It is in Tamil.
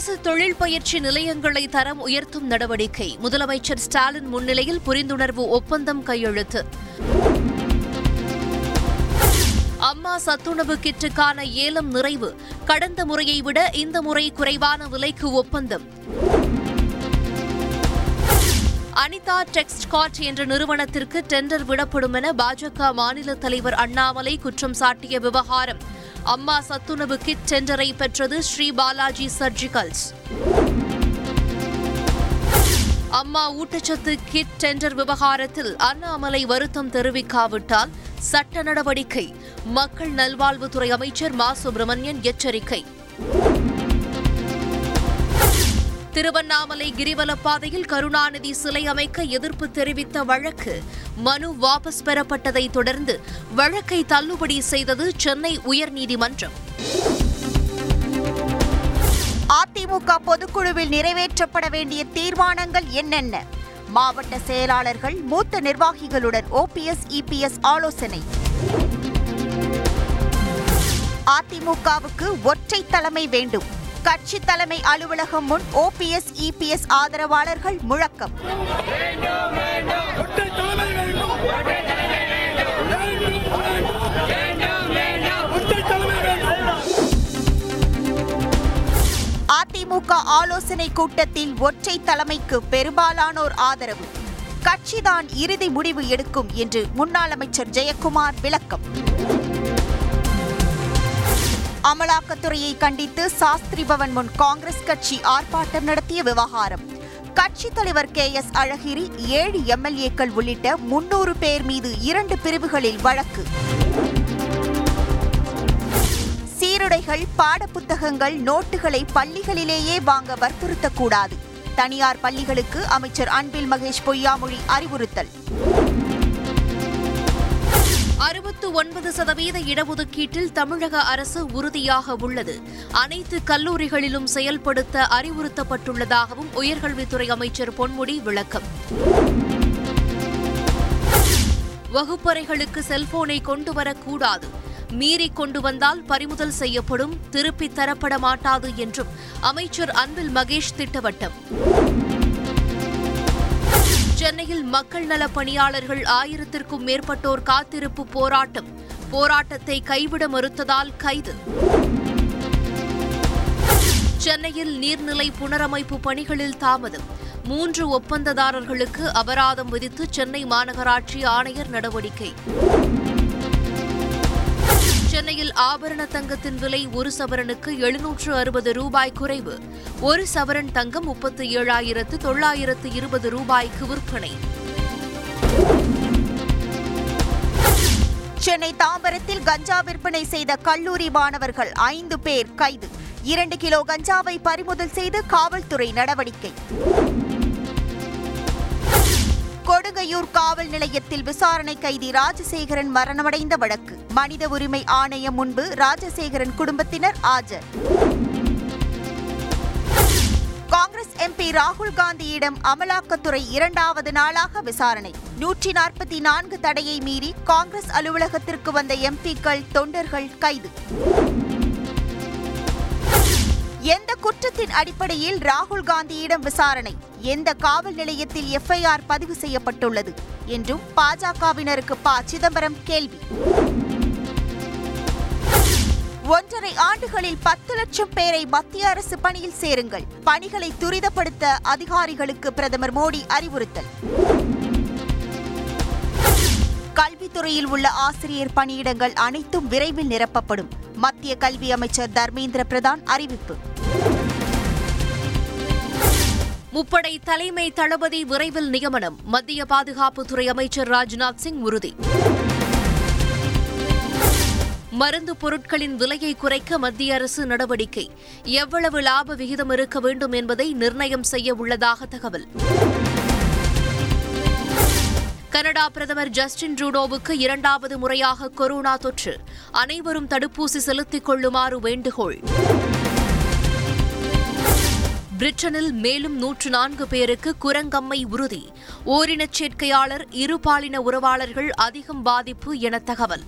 அரசு தொழில் பயிற்சி நிலையங்களை தரம் உயர்த்தும் நடவடிக்கை. முதலமைச்சர் ஸ்டாலின் முன்னிலையில் புரிந்துணர்வு ஒப்பந்தம் கையெழுத்து. அம்மா சத்துணவு கிட்டுக்கான ஏலம் நிறைவு. கடந்த முறையை விட இந்த முறை குறைவான விலைக்கு ஒப்பந்தம். அனிதா டெக்ஸ்ட்காட் என்ற நிறுவனத்திற்கு டெண்டர் விடப்படும் என பாஜக மாநில தலைவர் அண்ணாமலை குற்றம் சாட்டிய விவகாரம். அம்மா சத்துணவு கிட் டெண்டரை பெற்றது ஸ்ரீ பாலாஜி சர்ஜிக்கல்ஸ் அம்மா ஊட்டச்சத்து கிட் டெண்டர் விவகாரத்தில் அண்ணாமலை வருத்தம் தெரிவிக்காவிட்டால் சட்ட நடவடிக்கை. மக்கள் நல்வாழ்வுத்துறை அமைச்சர் மா. சுப்பிரமணியன் எச்சரிக்கை. திருவண்ணாமலை கிரிவல பாதையில் கருணாநிதி சிலை அமைக்க எதிர்ப்பு தெரிவித்த வழக்கு மனு வாபஸ் பெறப்பட்டதை தொடர்ந்து வழக்கை தள்ளுபடி செய்தது சென்னை உயர்நீதிமன்றம். அதிமுக பொதுக்குழுவில் நிறைவேற்றப்பட வேண்டிய தீர்மானங்கள் என்னென்ன? மாவட்ட செயலாளர்கள் மூத்த நிர்வாகிகளுடன் ஓபிஎஸ் இபிஎஸ் ஆலோசனை. அதிமுகவுக்கு ஒற்றை தலைமை வேண்டும். கட்சி தலைமை அலுவலகம் முன் ஓபிஎஸ் இபிஎஸ் ஆதரவாளர்கள் முழக்கம். அதிமுக ஆலோசனை கூட்டத்தில் ஒற்றை தலைமைக்கு பெரும்பாலானோர் ஆதரவு. கட்சிதான் இறுதி முடிவு எடுக்கும் என்று முன்னாள் அமைச்சர் ஜெயக்குமார் விளக்கம். அமலாக்கத்துறையை கண்டித்து சாஸ்திரி பவன் முன் காங்கிரஸ் கட்சி ஆர்ப்பாட்டம் நடத்திய விவகாரம். கட்சித் தலைவர் கே எஸ் அழகிரி ஏழு எம்எல்ஏக்கள் உள்ளிட்ட முன்னூறு பேர் மீது இரண்டு பிரிவுகளில் வழக்கு. சீருடைகள் பாடப்புத்தகங்கள் நோட்டுகளை பள்ளிகளிலேயே வாங்க வற்புறுத்தக்கூடாது தனியார் பள்ளிகளுக்கு அமைச்சர் அன்பில் மகேஷ் பொய்யாமொழி அறிவுறுத்தல். அறுபத்து ஒன்பது சதவீத இடஒதுக்கீட்டில் தமிழக அரசு உறுதியாக உள்ளது. அனைத்து கல்லூரிகளிலும் செயல்படுத்த அறிவுறுத்தப்பட்டுள்ளதாகவும் உயர்கல்வித்துறை அமைச்சர் பொன்முடி விளக்கம். வகுப்பறைகளுக்கு செல்போனை கொண்டு வரக்கூடாது. மீறி கொண்டு வந்தால் பறிமுதல் செய்யப்படும் திருப்பித் தரப்பட மாட்டாது என்றும் அமைச்சர் அன்பில் மகேஷ் திட்டவட்டம். சென்னையில் மக்கள் நல பணியாளர்கள் ஆயிரத்திற்கும் மேற்பட்டோர் காத்திருப்பு போராட்டம். போராட்டத்தை கைவிட மறுத்ததால் கைது. சென்னையில் நீர்நிலை புனரமைப்பு பணிகளில் தாமதம். மூன்று ஒப்பந்ததாரர்களுக்கு அபராதம் விதித்து சென்னை மாநகராட்சி ஆணையர் நடவடிக்கை. ஆபரண தங்கத்தின் விலை ஒரு சவரனுக்கு எழுநூற்று அறுபது ரூபாய் குறைவு. ஒரு சவரன் தங்கம் முப்பத்து ஏழாயிரத்து தொள்ளாயிரத்து இருபது ரூபாய்க்கு விற்பனை. சென்னை தாம்பரத்தில் கஞ்சா விற்பனை செய்த கல்லூரி மாணவர்கள் ஐந்து பேர் கைது. இரண்டு கிலோ கஞ்சாவை பறிமுதல் செய்து காவல்துறை நடவடிக்கை. கொடுங்கையூர் காவல் நிலையத்தில் விசாரணை கைதி ராஜசேகரன் மரணமடைந்த வழக்கு. மனித உரிமை ஆணையம் முன்பு ராஜசேகரன் குடும்பத்தினர் ஆஜர். காங்கிரஸ் எம்பி ராகுல் காந்தியிடம் அமலாக்கத்துறை இரண்டாவது நாளாக விசாரணை. நூற்றி நாற்பத்தி நான்கு தடையை மீறி காங்கிரஸ் அலுவலகத்திற்கு வந்த எம்பிக்கள் தொண்டர்கள் கைது. எந்த குற்றத்தின் அடிப்படையில் ராகுல் காந்தியிடம் விசாரணை? எந்த காவல் நிலையத்தில் எஃப்ஐஆர் பதிவு செய்யப்பட்டுள்ளது? என்றும் பாஜகவினருக்கு ப. சிதம்பரம் கேள்வி. ஒன்றரை ஆண்டுகளில் பத்து லட்சம் பேரை மத்திய அரசு பணியில் சேருங்கள். பணிகளை துரிதப்படுத்த அதிகாரிகளுக்கு பிரதமர் மோடி அறிவுறுத்தல். கல்வித்துறையில் உள்ள ஆசிரியர் பணியிடங்கள் அனைத்தும் விரைவில் நிரப்பப்படும். மத்திய கல்வி அமைச்சர் தர்மேந்திர பிரதான் அறிவிப்பு. முப்படை தலைமை தளபதி விரைவில் நியமனம். மத்திய பாதுகாப்புத்துறை அமைச்சர் ராஜ்நாத் சிங் உறுதி. மருந்து பொருட்களின் விலையை குறைக்க மத்திய அரசு நடவடிக்கை. எவ்வளவு லாப விகிதம் இருக்க வேண்டும் என்பதை நிர்ணயம் செய்ய உள்ளதாக தகவல். கனடா பிரதமர் ஜஸ்டின் ட்ரூடோவுக்கு இரண்டாவது முறையாக கொரோனா தொற்று. அனைவரும் தடுப்பூசி செலுத்திக் கொள்ளுமாறு வேண்டுகோள். பிரிட்டனில் மேலும் நூற்று நான்கு பேருக்கு குரங்கம்மை உறுதி. ஓரினச் சேர்க்கையாளர் இருபாலின உறவாளர்கள் அதிகம் பாதிப்பு என தகவல்.